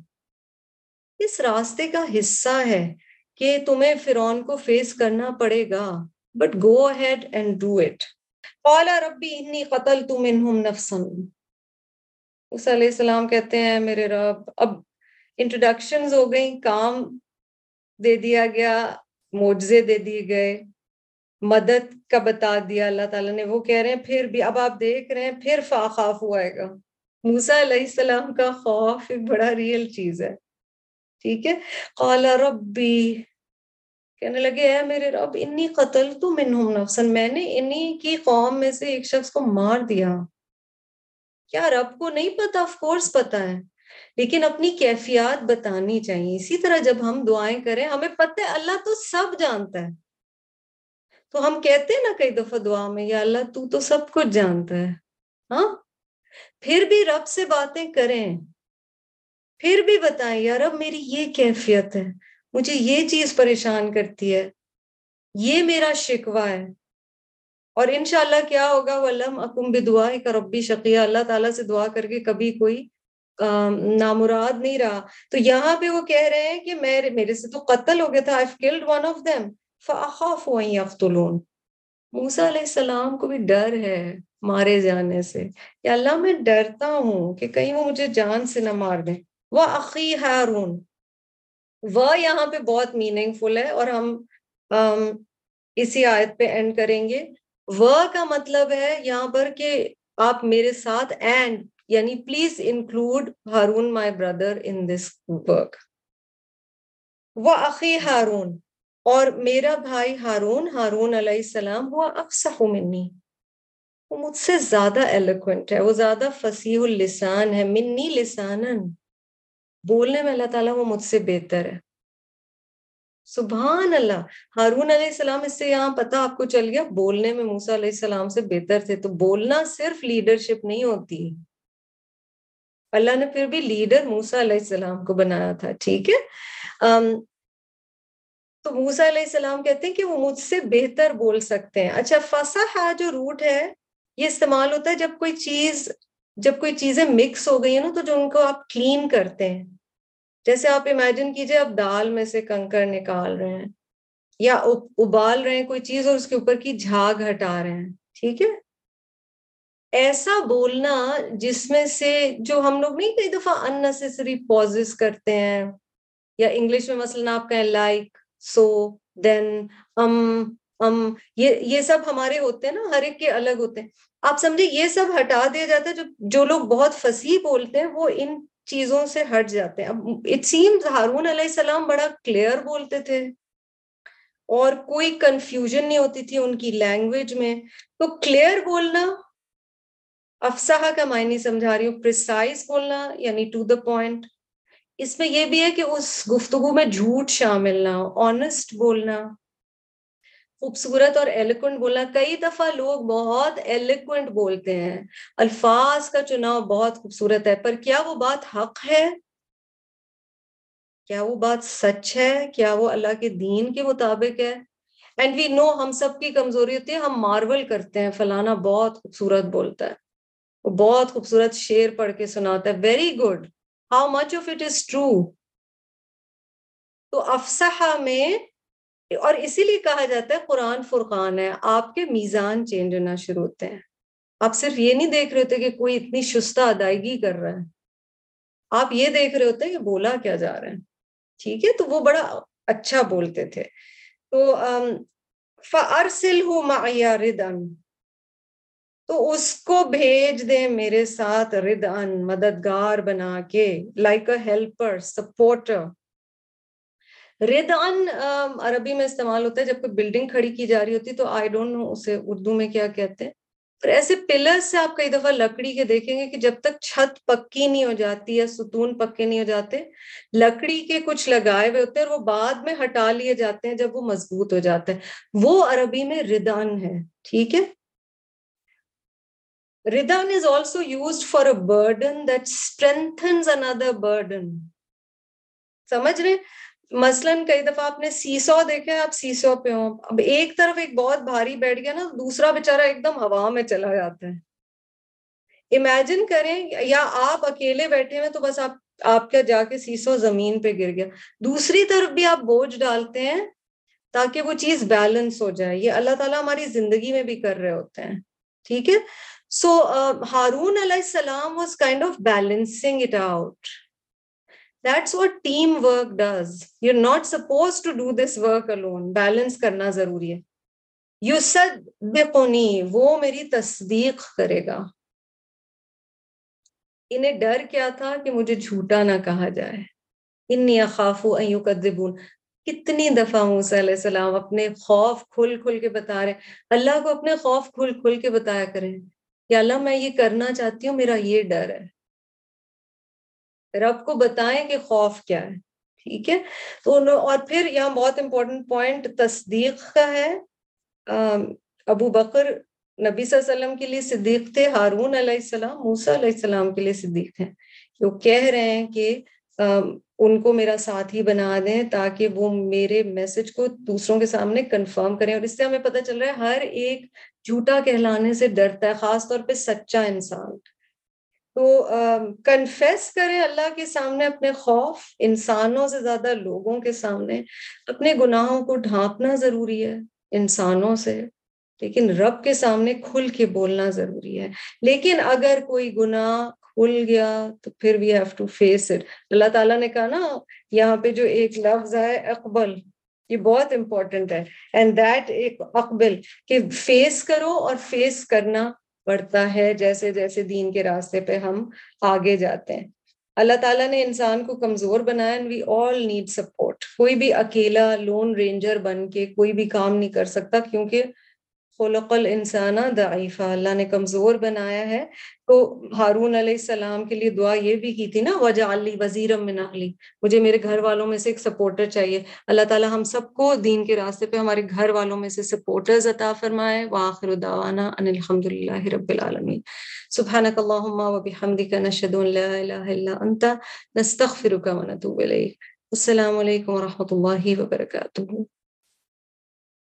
اس راستے کا حصہ ہے۔ کہ تمہیں فرعون کو فیس کرنا پڑے گا but go ahead and do it قالا ربی انی قتل تم انہم نفسن اس علیہ السلام کہتے ہیں، میرے رب، اب انٹروڈکشنز ہو گئی کام دے دیا گیا، معجزے دے دیے گئے، مدد کا بتا دیا، اللہ تعالیٰ نے وہ کہہ رہے ہیں، پھر بھی اب آپ دیکھ رہے ہیں، پھر فا خوف ہوئے گا۔ موسا علیہ السلام کا خوف ایک بڑا ریئل چیز ہے۔ ٹھیک ہے۔ قالا ربی، کہنے لگے، اے میرے رب، انی قتل تو منہم نفسن میں نے انہی کی قوم میں سے ایک شخص کو مار دیا۔ کیا رب کو نہیں پتا؟ آف کورس پتا ہے۔ لیکن اپنی کیفیات بتانی چاہیے۔ اسی طرح جب ہم دعائیں کریں، ہمیں پتہ ہے اللہ تو سب جانتا ہے۔ تو ہم کہتے ہیں نا کئی دفعہ دعا میں، یا اللہ تو تو سب کچھ جانتا ہے۔ ہاں؟ پھر بھی رب سے باتیں کریں۔ پھر بھی بتائیں، یار، اب میری یہ کیفیت ہے۔ مجھے یہ چیز پریشان کرتی ہے۔ یہ میرا شکوہ ہے۔ اور انشاءاللہ کیا ہوگا وہ علم اکم دعا کا ربی شقیہ۔ اللہ تعالیٰ سے دعا کر کے کبھی کوئی نامراد نہیں رہا۔ تو یہاں پہ وہ کہہ رہے ہیں کہ میرے سے تو قتل ہو گیا تھا۔ موسا علیہ السلام کو بھی ڈر ہے مارے جانے سے۔ یا اللہ، میں ڈرتا ہوں کہ کہیں وہ مجھے جان سے نہ مار دیں۔ وہ عقی ہارون وہ یہاں پہ بہت میننگ فل ہے اور ہم اسی آیت پہ اینڈ کریں گے وہ کا مطلب ہے یہاں پر کہ آپ میرے ساتھ اینڈ یعنی please include Haroon my brother in this work وہ عقی ہارون اور میرا بھائی ہارون ہارون علیہ السلام وہ اکثر منی وہ مجھ سے زیادہ ایلیکوینٹ ہے وہ زیادہ فصیح السان ہے منی لسانن بولنے میں اللہ تعالیٰ وہ مجھ سے بہتر ہے۔ سبحان اللہ، ہارون علیہ السلام، اس سے یہاں پتا آپ کو چل گیا، بولنے میں موسا علیہ السلام سے بہتر تھے۔ تو بولنا صرف لیڈرشپ نہیں ہوتی۔ اللہ نے پھر بھی لیڈر موسا علیہ السلام کو بنایا تھا، ٹھیک ہے؟ تو موسا علیہ السلام کہتے ہیں کہ وہ مجھ سے بہتر بول سکتے ہیں۔ اچھا فسا جو روٹ ہے، یہ استعمال ہوتا ہے جب کوئی چیز، جب کوئی چیزیں مکس ہو گئی ہیں نا، تو جو ان کو آپ کلین کرتے ہیں۔ جیسے آپ امیجن کیجیے آپ دال میں سے کنکر نکال رہے ہیں یا ابال رہے ہیں کوئی چیز اور اس کے اوپر کی جھاگ ہٹا رہے ہیں، ٹھیک ہے؟ ایسا بولنا جس میں سے جو ہم لوگ نہیں کئی دفعہ انسری پوز کرتے ہیں، یا انگلش میں مثلاً آپ کہیں لائک سو دین ام ام یہ یہ سب ہمارے ہوتے ہیں نا، ہر ایک کے الگ ہوتے ہیں۔ آپ سمجھے یہ سب ہٹا دیا جاتا ہے جو جو لوگ بہت فصیح بولتے ہیں، وہ ان چیزوں سے ہٹ جاتے ہیں۔ اب اٹ سیم ہارون علیہ السلام بڑا کلیئر بولتے تھے اور کوئی کنفیوژن نہیں ہوتی تھی ان کی لینگویج میں۔ تو کلیئر بولنا افسہ کا معنی سمجھا رہی ہوں پرسائز بولنا یعنی ٹو دا پوائنٹ اس میں یہ بھی ہے کہ اس گفتگو میں جھوٹ شامل نہ ہو آنےسٹ بولنا۔ خوبصورت اور ایلیکوینٹ بولنا کئی دفعہ لوگ بہت ایلیکوینٹ بولتے ہیں۔ الفاظ کا چناؤ بہت خوبصورت ہے، پر کیا وہ بات حق ہے؟ کیا وہ بات سچ ہے؟ کیا وہ اللہ کے دین کے مطابق ہے؟ اینڈ وی نو ہم سب کی کمزوری ہوتی ہے، ہم مارول کرتے ہیں۔ فلانا بہت خوبصورت بولتا ہے، وہ بہت خوبصورت شعر پڑھ کے سناتا ہے۔ Very good how much of it is true تو افسحا میں اور اسی لیے کہا جاتا ہے قرآن فرقان ہے، آپ کے میزان چینج ہونا شروع ہوتے ہیں۔ آپ صرف یہ نہیں دیکھ رہے ہوتے کہ کوئی اتنی شستہ ادائیگی کر رہا ہے۔ آپ یہ دیکھ رہے ہوتے کہ بولا کیا جا رہا ہے۔ ٹھیک ہے، تو وہ بڑا اچھا بولتے تھے۔ تو فرسل ہوں ردن تو اس کو بھیج دیں میرے ساتھ ردن مددگار بنا کے لائک اے ہیلپر سپورٹر رید ان عربی میں استعمال ہوتا ہے، جب کوئی بلڈنگ کھڑی کی جا رہی ہوتی تو آئی ڈونٹ نو اسے اردو میں کیا کہتے ہیں۔ پھر ایسے پلر سے آپ کئی دفعہ لکڑی کے دیکھیں گے کہ جب تک چھت پکی نہیں ہو جاتی یا ستون پکے نہیں ہو جاتے، لکڑی کے کچھ لگائے ہوئے ہوتے ہیں اور وہ بعد میں ہٹا لیے جاتے ہیں جب وہ مضبوط ہو جاتے ہیں۔ وہ عربی میں ردان ہے، ٹھیک ہے؟ ردان is also used for a burden that strengthens another burden سمجھ رہے مثلاً کئی دفعہ آپ نے سیسو دیکھے آپ سیسو پہ ہو اب ایک طرف ایک بہت بھاری بیٹھ گیا نا، دوسرا بےچارا ایک دم ہوا میں چلا جاتا ہے۔ امیجن کریں، یا آپ اکیلے بیٹھے ہوئے تو بس آپ آپ کا جا کے سیسو زمین پہ گر گیا۔ دوسری طرف بھی آپ بوجھ ڈالتے ہیں تاکہ وہ چیز بیلنس ہو جائے۔ یہ اللہ تعالیٰ ہماری زندگی میں بھی کر رہے ہوتے ہیں۔ ٹھیک ہے؟ سو ہارون علیہ السلام was kind of balancing it out That's what teamwork does. You're not supposed to do this work alone. Balance کرنا ضروری ہے یو یصدقنی وہ میری تصدیق کرے گا انہیں ڈر کیا تھا کہ مجھے جھوٹا نہ کہا جائے انی اخاف ان یکذبون کتنی دفعہ موسیٰ علیہ السلام اپنے خوف کھل کھل کے بتا رہے اللہ کو اپنے خوف کھل کھل کے بتایا کریں کہ اللہ میں یہ کرنا چاہتی ہوں میرا یہ ڈر ہے رب کو بتائیں کہ خوف کیا ہے۔ ٹھیک ہے؟ تو اور پھر یہاں بہت امپورٹنٹ پوائنٹ تصدیق کا ہے۔ ابو بکر نبی صلی اللہ علیہ وسلم کے لیے صدیق تھے، ہارون علیہ السلام، موسیٰ علیہ السلام کے لیے صدیق ہیں۔ وہ کہہ رہے ہیں کہ ان کو میرا ساتھی بنا دیں تاکہ وہ میرے میسج کو دوسروں کے سامنے کنفرم کریں۔ اور اس سے ہمیں پتہ چل رہا ہے، ہر ایک جھوٹا کہلانے سے ڈرتا ہے، خاص طور پہ سچا انسان۔ تو کنفیس کریں اللہ کے سامنے اپنے خوف انسانوں سے زیادہ لوگوں کے سامنے، اپنے گناہوں کو ڈھانپنا ضروری ہے انسانوں سے، لیکن رب کے سامنے کھل کے بولنا ضروری ہے۔ لیکن اگر کوئی گناہ کھل گیا تو پھر we have to face it Allah تعالیٰ نے کہا نا، یہاں پہ جو ایک لفظ ہے، اقبل، یہ بہت امپورٹنٹ ہے۔ اینڈ دیٹ ایک اقبل، کہ فیس کرو اور فیس کرنا بڑھتا ہے، جیسے جیسے دین کے راستے پہ ہم آگے جاتے ہیں۔ اللہ تعالیٰ نے انسان کو کمزور بنایا وی آل نیڈ سپورٹ کوئی بھی اکیلا لون رینجر بن کے کوئی بھی کام نہیں کر سکتا کیونکہ خلق الانسانہ ضعیفہ اللہ نے کمزور بنایا ہے۔ تو ہارون علیہ السلام کے لیے دعا یہ بھی کی تھی نا وجہ علی وزیر من علی مجھے میرے گھر والوں میں سے ایک سپورٹر چاہیے۔ اللہ تعالیٰ ہم سب کو دین کے راستے پہ ہمارے گھر والوں میں سے سپورٹرز عطا فرمائے۔ وآخر دعوانا ان الحمد للہ رب العالمین۔ سبحانک اللہم و بحمدک نشہد ان لا الہ الا انت، نستغفرک و نتوب الیک۔ السلام علیکم ورحمۃ اللہ وبرکاتہ۔